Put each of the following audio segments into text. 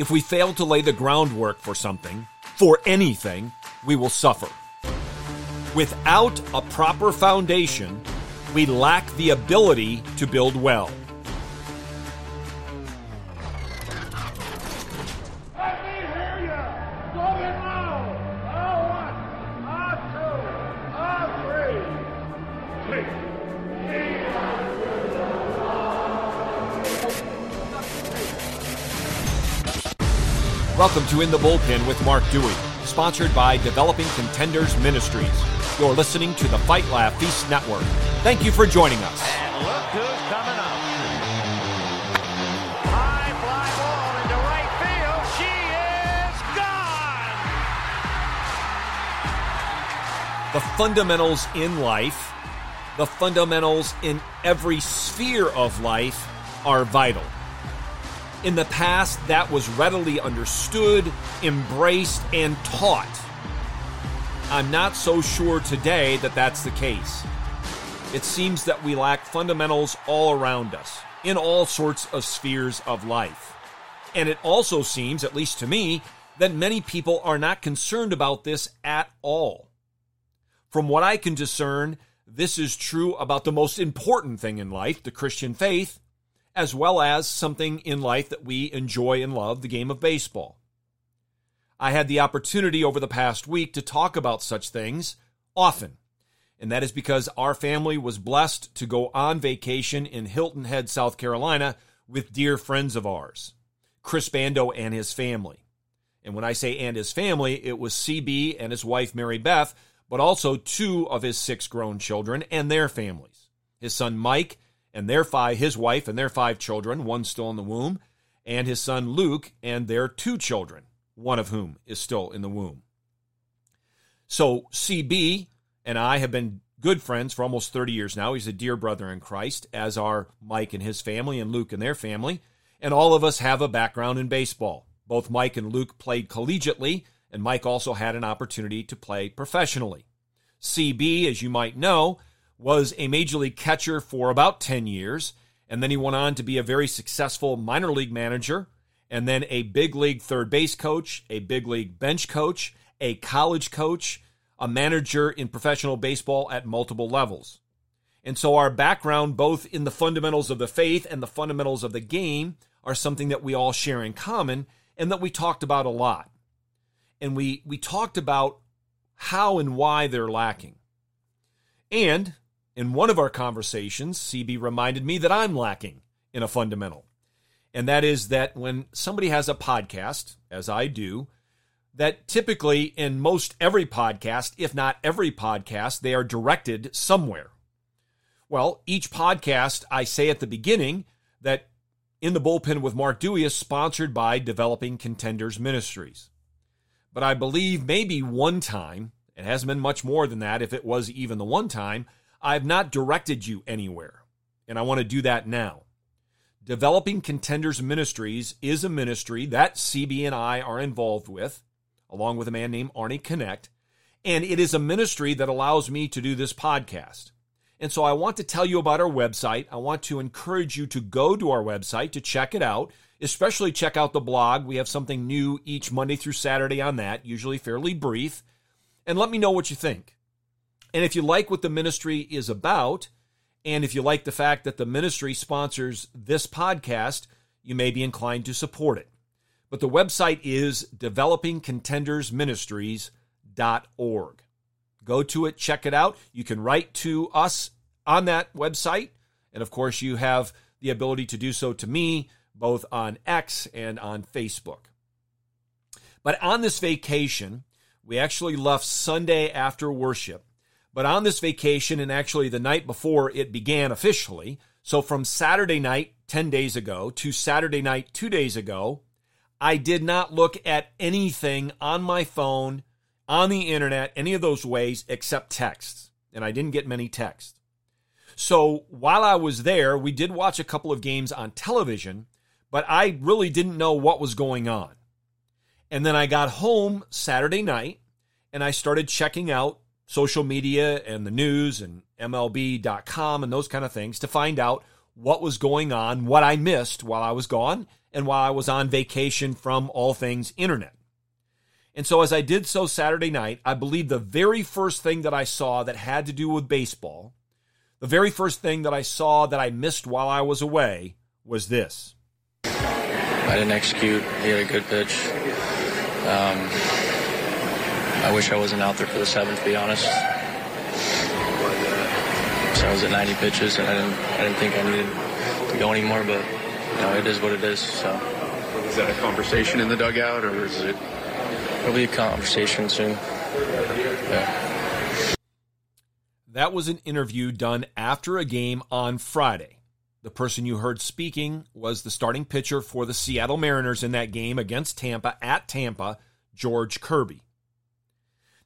If we fail to lay the groundwork for something, for anything, we will suffer. Without a proper foundation, we lack the ability to build well. Welcome to In the Bullpen with Mark Dewey, sponsored by Developing Contenders Ministries. You're listening to the Fight Laugh Feast Network. Thank you for joining us. And look who's coming up. High fly ball into right field. She is gone. The fundamentals in life, the fundamentals in every sphere of life are vital. In the past, that was readily understood, embraced, and taught. I'm not so sure today that that's the case. It seems that we lack fundamentals all around us, in all sorts of spheres of life. And it also seems, at least to me, that many people are not concerned about this at all. From what I can discern, this is true about the most important thing in life, the Christian faith, as well as something in life that we enjoy and love, the game of baseball. I had the opportunity over the past week to talk about such things often, and that is because our family was blessed to go on vacation in Hilton Head, South Carolina with dear friends of ours, Chris Bando and his family. And when I say and his family, it was CB and his wife Mary Beth, but also two of his six grown children and their families. His son Mike and their five, his wife and their five children, one still in the womb, and his son Luke and their two children, one of whom is still in the womb. So CB and I have been good friends for almost 30 years now. He's a dear brother in Christ, as are Mike and his family and Luke and their family. And all of us have a background in baseball. Both Mike and Luke played collegiately, and Mike also had an opportunity to play professionally. CB, as you might know, was a major league catcher for about 10 years, and then he went on to be a very successful minor league manager, and then a big league third base coach, a big league bench coach, a college coach, a manager in professional baseball at multiple levels. And so our background, both in the fundamentals of the faith and the fundamentals of the game, are something that we all share in common and that we talked about a lot. And we, we talked about how and why they're lacking. And in one of our conversations, CB reminded me that I'm lacking in a fundamental. And that is that when somebody has a podcast, as I do, that typically in most every podcast, if not every podcast, they are directed somewhere. Well, each podcast, I say at the beginning that In the Bullpen with Mark Dewey is sponsored by Developing Contenders Ministries. But I believe maybe one time, it hasn't been much more than that, if it was even the one time, I've not directed you anywhere. And I want to do that now. Developing Contenders Ministries is a ministry that CB and I are involved with, along with a man named Arnie Connect. And it is a ministry that allows me to do this podcast. And so I want to tell you about our website. I want to encourage you to go to our website to check it out, especially check out the blog. We have something new each Monday through Saturday on that, usually fairly brief. And let me know what you think. And if you like what the ministry is about, and if you like the fact that the ministry sponsors this podcast, you may be inclined to support it. But the website is developingcontendersministries.org. Go to it, check it out. You can write to us on that website. And of course, you have the ability to do so to me, both on X and on Facebook. But on this vacation, we actually left Sunday after worship. But on this vacation, and actually the night before it began officially, so from Saturday night, 10 days ago, to Saturday night, two days ago, I did not look at anything on my phone, on the internet, any of those ways except texts. And I didn't get many texts. So while I was there, we did watch a couple of games on television, but I really didn't know what was going on. And then I got home Saturday night and I started checking out social media and the news and MLB.com and those kind of things to find out what was going on, what I missed while I was gone, and while I was on vacation from all things internet. And so, as I did so Saturday night, I believe the very first thing that I saw that had to do with baseball, the very first thing that I saw that I missed while I was away was this. I didn't execute. He had a good pitch. Um, I wish I wasn't out there for the seventh, to be honest. So I was at 90 pitches, and I didn't, I didn't think I needed to go anymore, but you know, it is what it is. So. Is that a conversation in the dugout, or is it? It'll be a conversation soon. Yeah. That was an interview done after a game on Friday. The person you heard speaking was the starting pitcher for the Seattle Mariners in that game against Tampa at Tampa, George Kirby.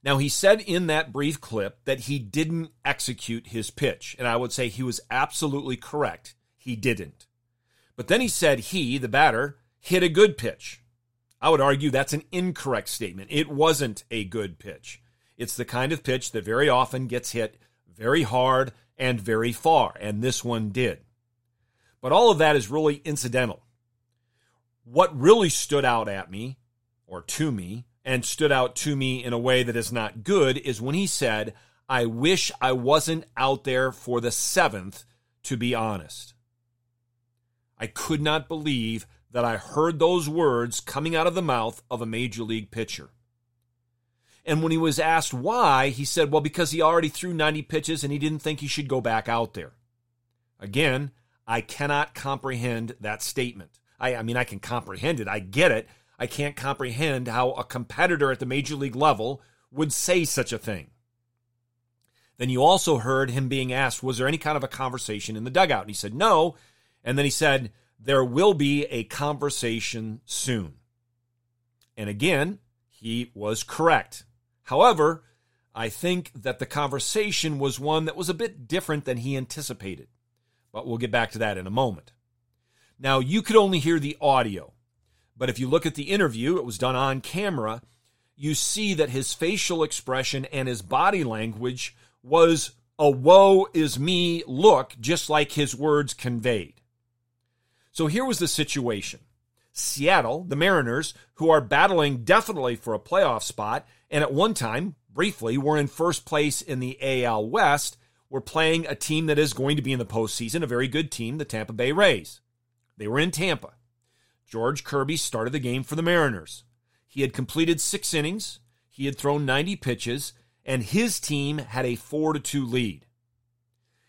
Now, he said in that brief clip that he didn't execute his pitch, and I would say he was absolutely correct. He didn't. But then he said he, the batter, hit a good pitch. I would argue that's an incorrect statement. It wasn't a good pitch. It's the kind of pitch that very often gets hit very hard and very far, and this one did. But all of that is really incidental. What really stood out at me, or to me, and stood out to me in a way that is not good is when he said, I wish I wasn't out there for the seventh, to be honest. I could not believe that I heard those words coming out of the mouth of a major league pitcher. And when he was asked why, he said, well, because he already threw 90 pitches and he didn't think he should go back out there. Again, I cannot comprehend that statement. I, I mean, I can comprehend it. I get it. I can't comprehend how a competitor at the major league level would say such a thing. Then you also heard him being asked, was there any kind of a conversation in the dugout? And he said, no. And then he said, there will be a conversation soon. And again, he was correct. However, I think that the conversation was one that was a bit different than he anticipated. But we'll get back to that in a moment. Now, you could only hear the audio. But if you look at the interview, it was done on camera, you see that his facial expression and his body language was a woe is me look, just like his words conveyed. So here was the situation Seattle, the Mariners, who are battling definitely for a playoff spot, and at one time, briefly, were in first place in the AL West, were playing a team that is going to be in the postseason, a very good team, the Tampa Bay Rays. They were in Tampa. George Kirby started the game for the Mariners. He had completed six innings, he had thrown 90 pitches, and his team had a 4 to 2 lead.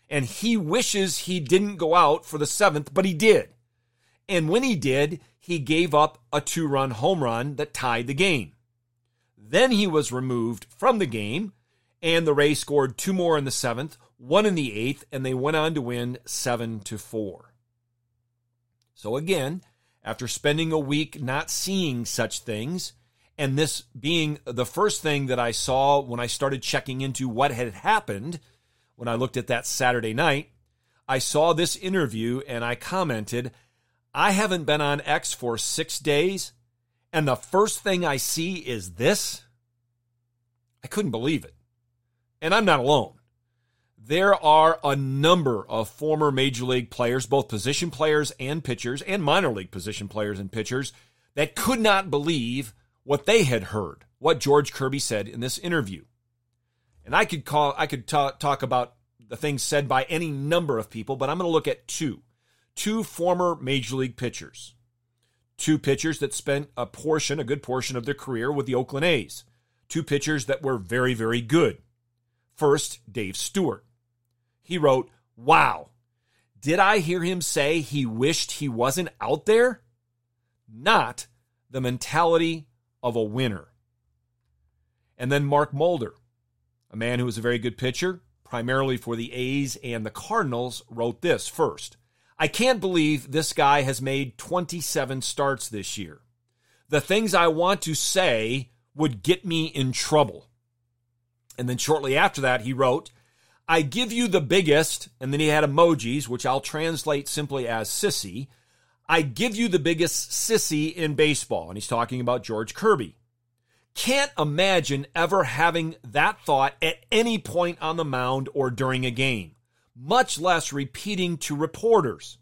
And he wishes he didn't go out for the seventh, but he did. And when he did, he gave up a two run home run that tied the game. Then he was removed from the game, and the Rays scored two more in the seventh, one in the eighth, and they went on to win 7 to 4. So again, after spending a week not seeing such things, and this being the first thing that I saw when I started checking into what had happened when I looked at that Saturday night, I saw this interview and I commented, I haven't been on X for six days, and the first thing I see is this. I couldn't believe it. And I'm not alone there are a number of former major league players, both position players and pitchers, and minor league position players and pitchers, that could not believe what they had heard, what George Kirby said in this interview. And I could call, I could talk, talk about the things said by any number of people, but I'm going to look at two, two former major league pitchers, two pitchers that spent a portion, a good portion of their career with the Oakland A's, two pitchers that were very, very good. First, Dave Stewart. He wrote, Wow, did I hear him say he wished he wasn't out there? Not the mentality of a winner. And then Mark Mulder, a man who was a very good pitcher, primarily for the A's and the Cardinals, wrote this first. I can't believe this guy has made 27 starts this year. The things I want to say would get me in trouble. And then shortly after that, he wrote, I give you the biggest, and then he had emojis, which I'll translate simply as sissy. I give you the biggest sissy in baseball. And he's talking about George Kirby. Can't imagine ever having that thought at any point on the mound or during a game, much less repeating to reporters.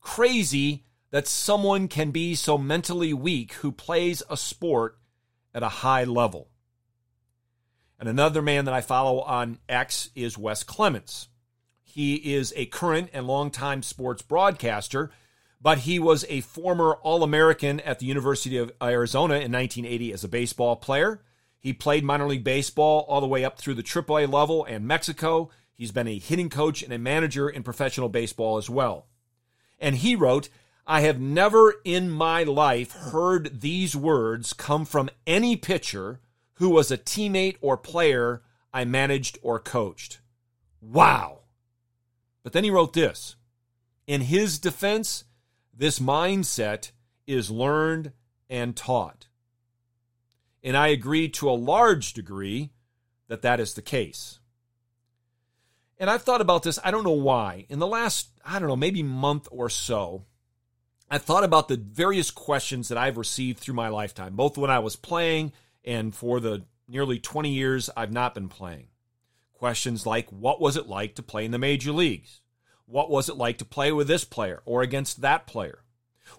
Crazy that someone can be so mentally weak who plays a sport at a high level. And another man that I follow on X is Wes Clements. He is a current and longtime sports broadcaster, but he was a former All American at the University of Arizona in 1980 as a baseball player. He played minor league baseball all the way up through the AAA level and Mexico. He's been a hitting coach and a manager in professional baseball as well. And he wrote, I have never in my life heard these words come from any pitcher who was a teammate or player I managed or coached. Wow. But then he wrote this In his defense, this mindset is learned and taught. And I agree to a large degree that that is the case. And I've thought about this, I don't know why. In the last, I don't know, maybe month or so, I thought about the various questions that I've received through my lifetime, both when I was playing and for the nearly 20 years I've not been playing. Questions like what was it like to play in the major leagues? What was it like to play with this player or against that player?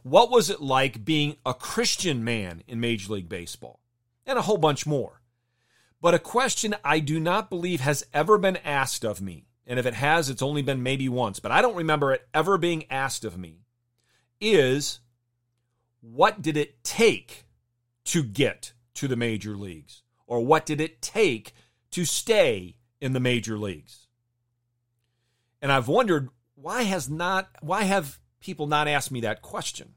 What was it like being a Christian man in Major League Baseball? And a whole bunch more. But a question I do not believe has ever been asked of me, and if it has, it's only been maybe once, but I don't remember it ever being asked of me, is what did it take to get to the major leagues? Or what did it take to stay in the major leagues? And I've wondered why has not why have people not asked me that question?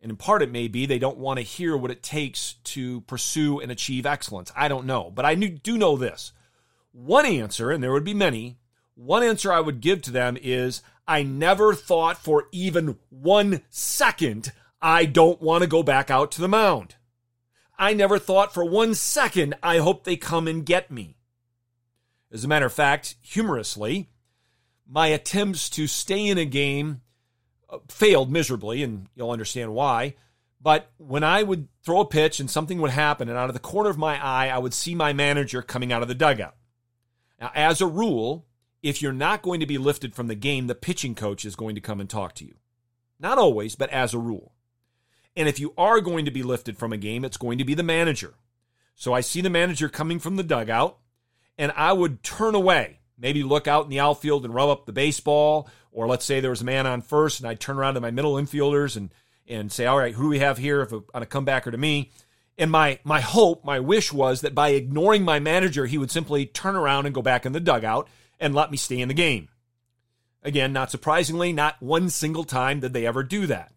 And in part it may be they don't want to hear what it takes to pursue and achieve excellence. I don't know, but I do know this. One answer, and there would be many, one answer I would give to them is I never thought for even one second I don't want to go back out to the mound. I never thought for one second I hope they come and get me. As a matter of fact, humorously, my attempts to stay in a game uh, failed miserably, and you'll understand why. But when I would throw a pitch and something would happen, and out of the corner of my eye, I would see my manager coming out of the dugout. Now, as a rule, if you're not going to be lifted from the game, the pitching coach is going to come and talk to you. Not always, but as a rule. And if you are going to be lifted from a game, it's going to be the manager. So I see the manager coming from the dugout, and I would turn away, maybe look out in the outfield and rub up the baseball, or let's say there was a man on first, and I'd turn around to my middle infielders and and say, all right, who do we have here if a, on a comebacker to me? And my my hope, my wish was that by ignoring my manager, he would simply turn around and go back in the dugout and let me stay in the game. Again, not surprisingly, not one single time did they ever do that.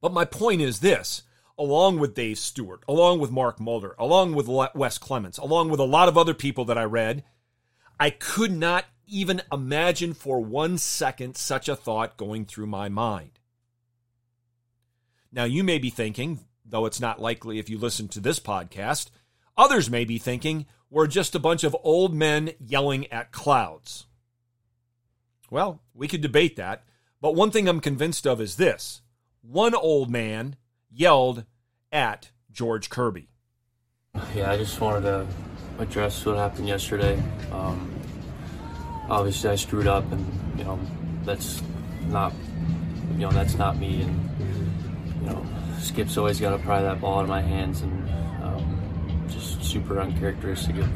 But my point is this along with Dave Stewart, along with Mark Mulder, along with Wes Clements, along with a lot of other people that I read, I could not even imagine for one second such a thought going through my mind. Now, you may be thinking, though it's not likely if you listen to this podcast, others may be thinking we're just a bunch of old men yelling at clouds. Well, we could debate that, but one thing I'm convinced of is this one old man yelled at George Kirby. Yeah, I just wanted to address what happened yesterday. Um, obviously, I screwed up, and you know that's not you know that's not me. And you know, Skip's always got to pry that ball out of my hands, and um, just super uncharacteristic of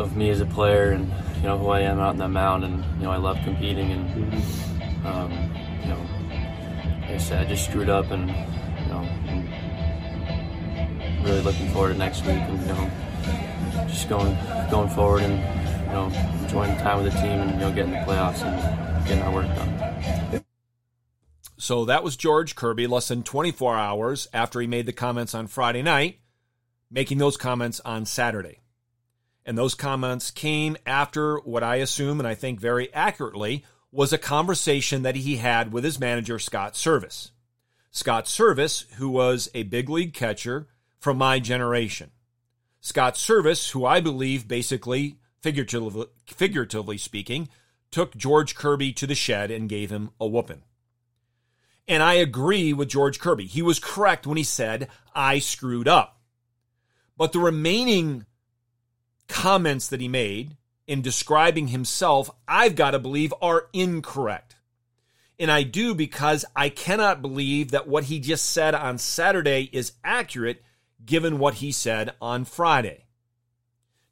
of me as a player, and you know who I am out in the mound, and you know I love competing, and um, I said, I just screwed up, and you know, really looking forward to next week, and you know, just going going forward and you know enjoying the time with the team, and you know, getting the playoffs and getting our work done. So that was George Kirby, less than 24 hours after he made the comments on Friday night, making those comments on Saturday. And those comments came after what I assume, and I think very accurately, was a conversation that he had with his manager, Scott Servais. Scott Servais, who was a big league catcher from my generation. Scott Servais, who I believe basically, figuratively, figuratively speaking, took George Kirby to the shed and gave him a whooping. And I agree with George Kirby. He was correct when he said, I screwed up. But the remaining comments that he made in describing himself, I've got to believe, are incorrect. And I do because I cannot believe that what he just said on Saturday is accurate given what he said on Friday.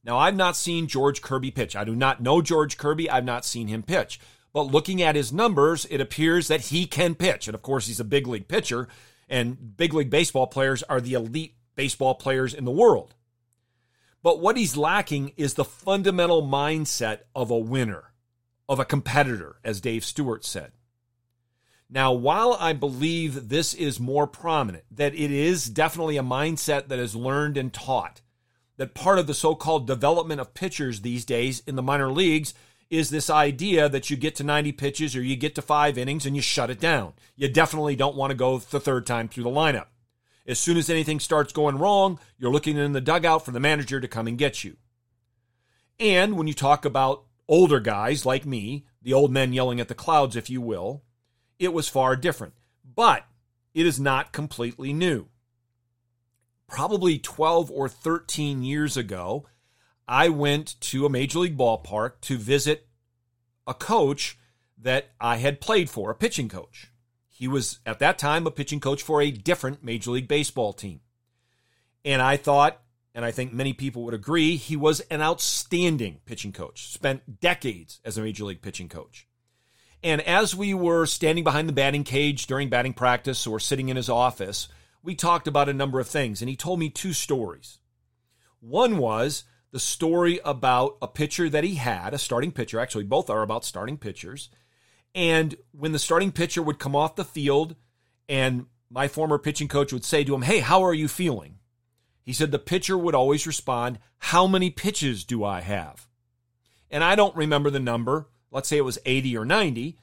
Now, I've not seen George Kirby pitch. I do not know George Kirby. I've not seen him pitch. But looking at his numbers, it appears that he can pitch. And of course, he's a big league pitcher, and big league baseball players are the elite baseball players in the world. But what he's lacking is the fundamental mindset of a winner, of a competitor, as Dave Stewart said. Now, while I believe this is more prominent, that it is definitely a mindset that is learned and taught, that part of the so called development of pitchers these days in the minor leagues is this idea that you get to 90 pitches or you get to five innings and you shut it down. You definitely don't want to go the third time through the lineup. As soon as anything starts going wrong, you're looking in the dugout for the manager to come and get you. And when you talk about older guys like me, the old men yelling at the clouds, if you will, it was far different. But it is not completely new. Probably 12 or 13 years ago, I went to a major league ballpark to visit a coach that I had played for, a pitching coach. He was at that time a pitching coach for a different Major League Baseball team. And I thought, and I think many people would agree, he was an outstanding pitching coach, spent decades as a Major League pitching coach. And as we were standing behind the batting cage during batting practice or sitting in his office, we talked about a number of things. And he told me two stories. One was the story about a pitcher that he had, a starting pitcher. Actually, both are about starting pitchers. And when the starting pitcher would come off the field and my former pitching coach would say to him, Hey, how are you feeling? He said the pitcher would always respond, How many pitches do I have? And I don't remember the number, let's say it was 80 or 90,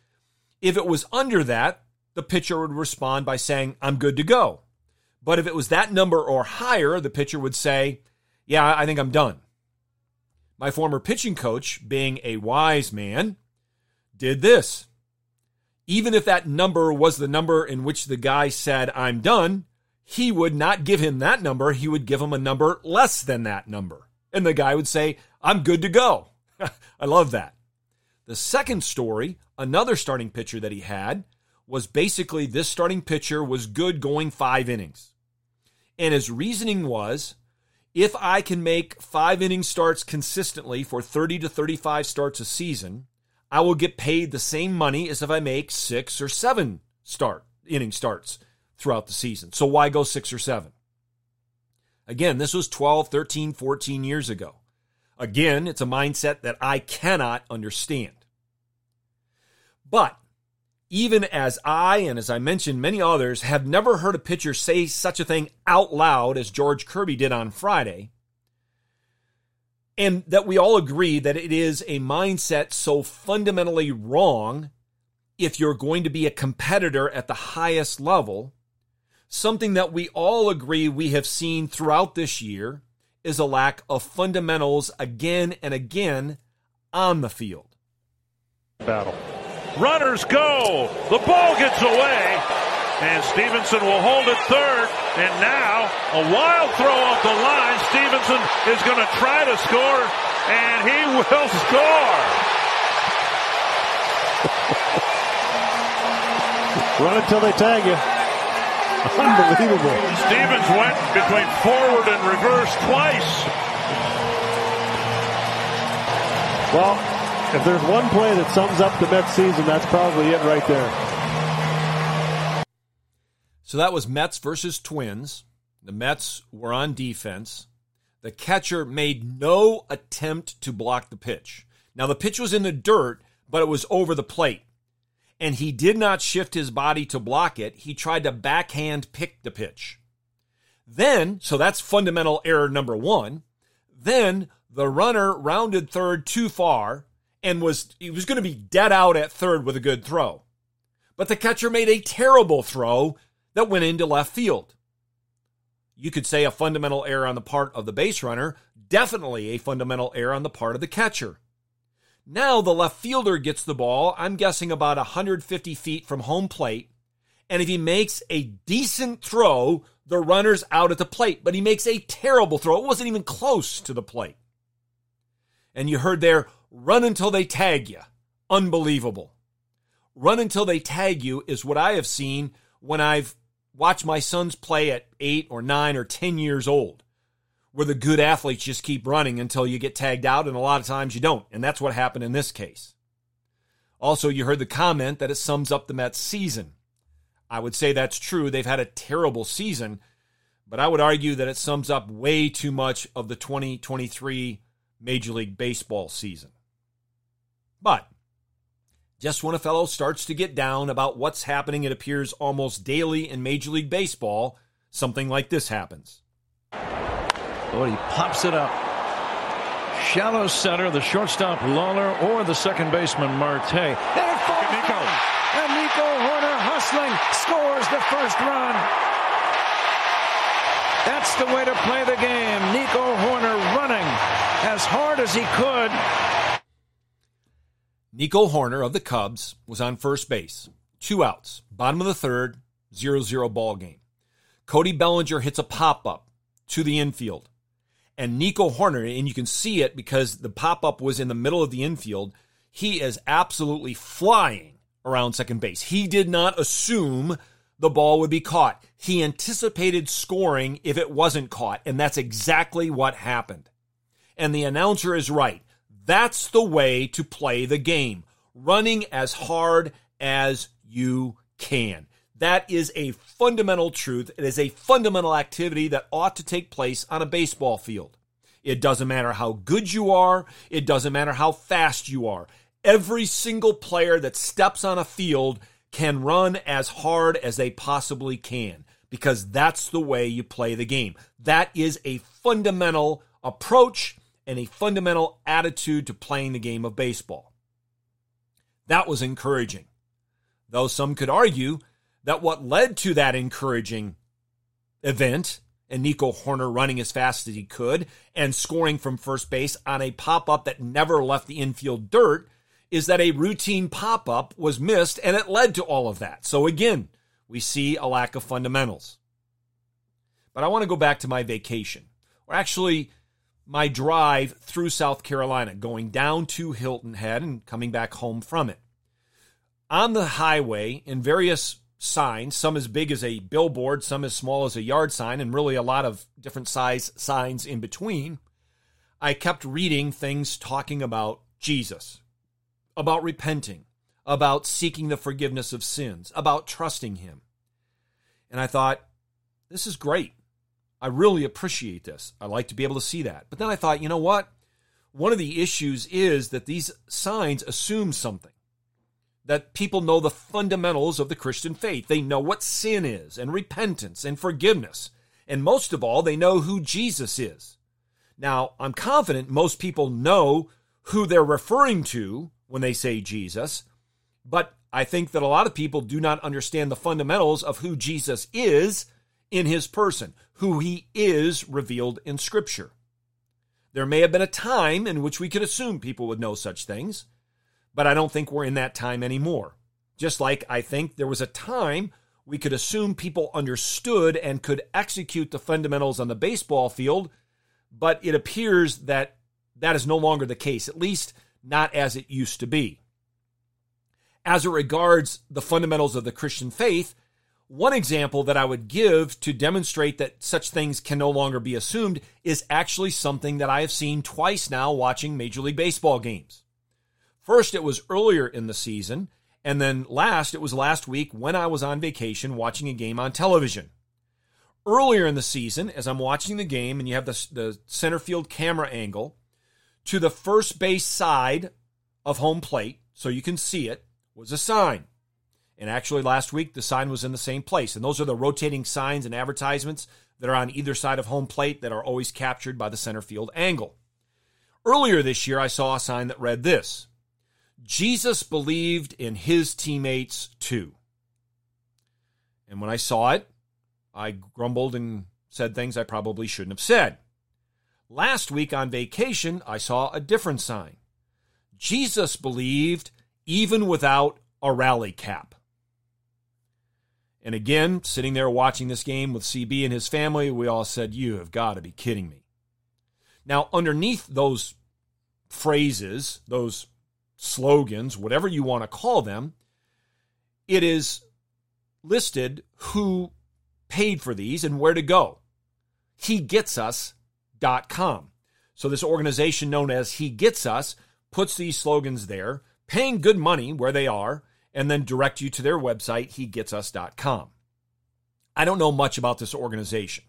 if it was under that, the pitcher would respond by saying, I'm good to go. But if it was that number or higher, the pitcher would say, Yeah, I think I'm done. My former pitching coach, being a wise man, did this. Even if that number was the number in which the guy said, I'm done, he would not give him that number. He would give him a number less than that number. And the guy would say, I'm good to go. I love that. The second story, another starting pitcher that he had, was basically this starting pitcher was good going five innings. And his reasoning was if I can make five inning starts consistently for 30 to 35 starts a season, I will get paid the same money as if I make six or seven start inning starts throughout the season. So why go six or seven? Again, this was 12, 13, 14 years ago. Again, it's a mindset that I cannot understand. But even as I, and as I mentioned, many others have never heard a pitcher say such a thing out loud as George Kirby did on Friday, and that we all agree that it is a mindset so fundamentally wrong if you're going to be a competitor at the highest level, something that we all agree we have seen throughout this year is a lack of fundamentals again and again on the field. Battle. Runners go. The ball gets away. And Stevenson will hold it third. And now a wild throw off the line. Stevenson is going to try to score. And he will score. Run until they tag you. Unbelievable. Stevens went between forward and reverse twice. Well, if there's one play that sums up the Mets season, that's probably it right there. So that was Mets versus Twins. The Mets were on defense. The catcher made no attempt to block the pitch. Now, the pitch was in the dirt, but it was over the plate. And he did not shift his body to block it. He tried to backhand pick the pitch. Then, so that's fundamental error number one. Then the runner rounded third too far and was he was going to be dead out at third with a good throw. But the catcher made a terrible throw that went into left field. You could say a fundamental error on the part of the base runner, definitely a fundamental error on the part of the catcher. Now the left fielder gets the ball, I'm guessing about 150 feet from home plate. And if he makes a decent throw, the runner's out at the plate. But he makes a terrible throw. It wasn't even close to the plate. And you heard there, run until they tag you. Unbelievable. Run until they tag you is what I have seen when I've watched my sons play at eight or nine or 10 years old, where the good athletes just keep running until you get tagged out, and a lot of times you don't. And that's what happened in this case. Also, you heard the comment that it sums up the Mets season. I would say that's true. They've had a terrible season, but I would argue that it sums up way too much of the 2023 Major League Baseball season. But just when a fellow starts to get down about what's happening, it appears almost daily in Major League Baseball, something like this happens. Oh, he pops it up. Shallow center, the shortstop Lawlar or the second baseman Marte. And it falls Nico. And Nico Hoerner hustling scores the first run. That's the way to play the game. Nico Hoerner running as hard as he could. Nico Hoerner of the Cubs was on first base. Two outs, bottom of the third, 0 0 ball game. Cody Bellinger hits a pop up to the infield. And Nico Hoerner, and you can see it because the pop up was in the middle of the infield, he is absolutely flying around second base. He did not assume the ball would be caught. He anticipated scoring if it wasn't caught, and that's exactly what happened. And the announcer is right. That's the way to play the game, running as hard as you can. That is a fundamental truth. It is a fundamental activity that ought to take place on a baseball field. It doesn't matter how good you are, it doesn't matter how fast you are. Every single player that steps on a field can run as hard as they possibly can because that's the way you play the game. That is a fundamental approach and a fundamental attitude to playing the game of baseball. That was encouraging. Though some could argue that what led to that encouraging event and Nico Hoerner running as fast as he could and scoring from first base on a pop up that never left the infield dirt is that a routine pop up was missed and it led to all of that. So again, we see a lack of fundamentals. But I want to go back to my vacation, or actually my drive through South Carolina, going down to Hilton Head and coming back home from it. On the highway, in various signs, some as big as a billboard, some as small as a yard sign, and really a lot of different size signs in between, I kept reading things talking about Jesus, about repenting, about seeking the forgiveness of sins, about trusting Him. And I thought, this is great. I really appreciate this. I like to be able to see that. But then I thought, you know what? One of the issues is that these signs assume something. That people know the fundamentals of the Christian faith. They know what sin is and repentance and forgiveness. And most of all, they know who Jesus is. Now, I'm confident most people know who they're referring to when they say Jesus, but I think that a lot of people do not understand the fundamentals of who Jesus is in his person, who he is revealed in Scripture. There may have been a time in which we could assume people would know such things, but I don't think we're in that time anymore. Just like I think there was a time we could assume people understood and could execute the fundamentals on the baseball field, but it appears that that is no longer the case, at least not as it used to be. As it regards the fundamentals of the Christian faith, one example that I would give to demonstrate that such things can no longer be assumed is actually something that I have seen twice now watching Major League Baseball games. First, it was earlier in the season, and then last, it was last week when I was on vacation watching a game on television. Earlier in the season, as I'm watching the game and you have the, the center field camera angle, to the first base side of home plate, so you can see it, was a sign. And actually, last week, the sign was in the same place. And those are the rotating signs and advertisements that are on either side of home plate that are always captured by the center field angle. Earlier this year, I saw a sign that read this Jesus believed in his teammates too. And when I saw it, I grumbled and said things I probably shouldn't have said. Last week on vacation, I saw a different sign. Jesus believed even without a rally cap. And again, sitting there watching this game with CB and his family, we all said, You have got to be kidding me. Now, underneath those phrases, those slogans, whatever you want to call them, it is listed who paid for these and where to go. HeGetsUs.com. So this organization known as He Gets Us puts these slogans there, paying good money where they are, and then direct you to their website, HeGetsUs.com. I don't know much about this organization,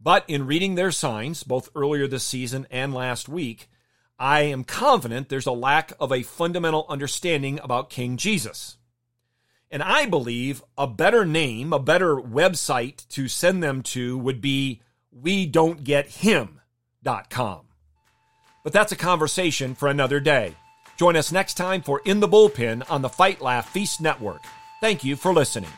but in reading their signs, both earlier this season and last week, I am confident there's a lack of a fundamental understanding about King Jesus. And I believe a better name, a better website to send them to would be we don't get him.com. But that's a conversation for another day. Join us next time for In the Bullpen on the Fight Laugh Feast Network. Thank you for listening.